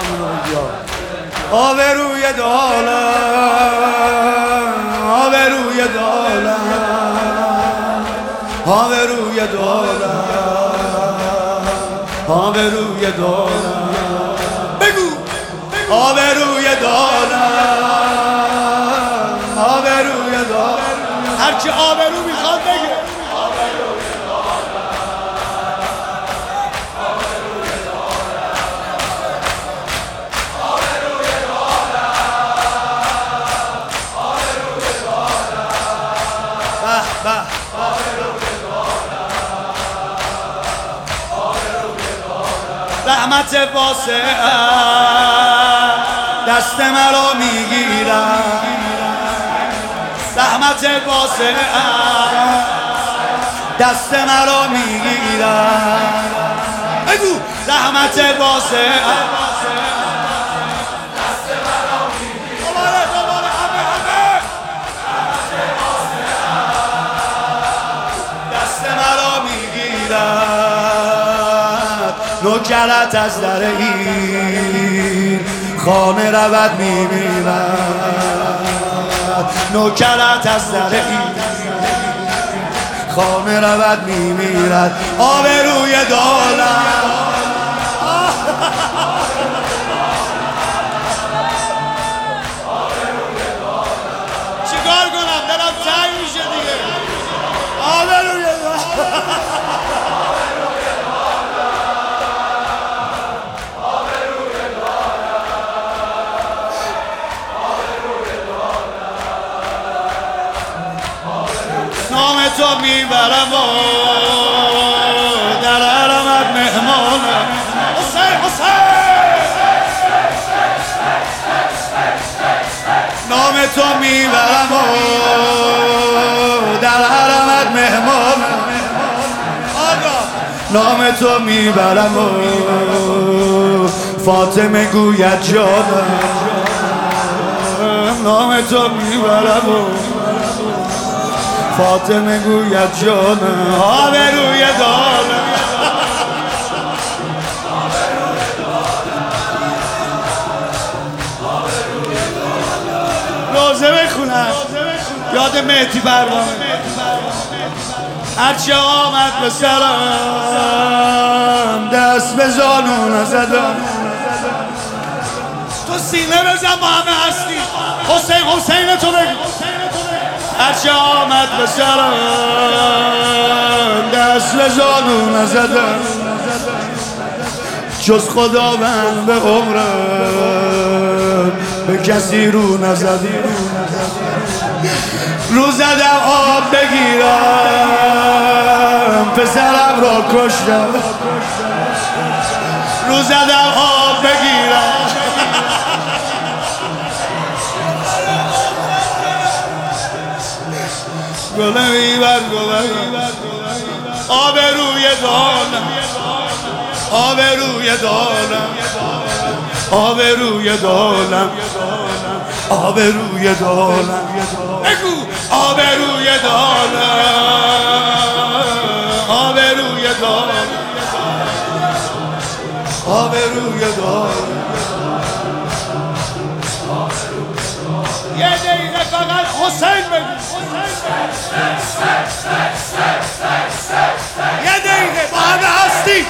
اینو بگیا آبروی دالم آبروی دالم آبروی دالم آبروی دالم بگو. آبروی دالم آبروی دالم هرچی آبرو می‌خواد رحمت واسه دست مرا می‌گیرم. رحمت واسه دست مرا می‌گیرم. بگو رحمت واسه نوکرت از در این خانه رود میمیرد. نوکرت از در این خانه رود میمیرد. آبروی دولت تو می‌برم و در حرمت مهمانم. حسین حسین! نام تو می‌برم و در حرمت مهمانم. نام تو می‌برم و فاطمه گوید جانم. نام تو می‌برم و فاطمه گوید جانم آبروی دانم روزه بخونم. یاد مهدی پروانه. هرچی آمد به سرم دست به زانو نزدم. تو سینه بزن با همه هستی. حسین حسین تو بگو. هرچی آمد به سرم دست به زانو نزدم جز خدا من به عمرم به کسی رو نزدم رو زدم آب بگیرم پسرم را کشتم. رو زدم آب آب روی دانم. آب روی دانم. آب روی دانم. آب روی دانم. بگو. آب روی دانم. آب روی دانم. آب روی دانم. فقط حسین بگو یه دقیقه با همه هستی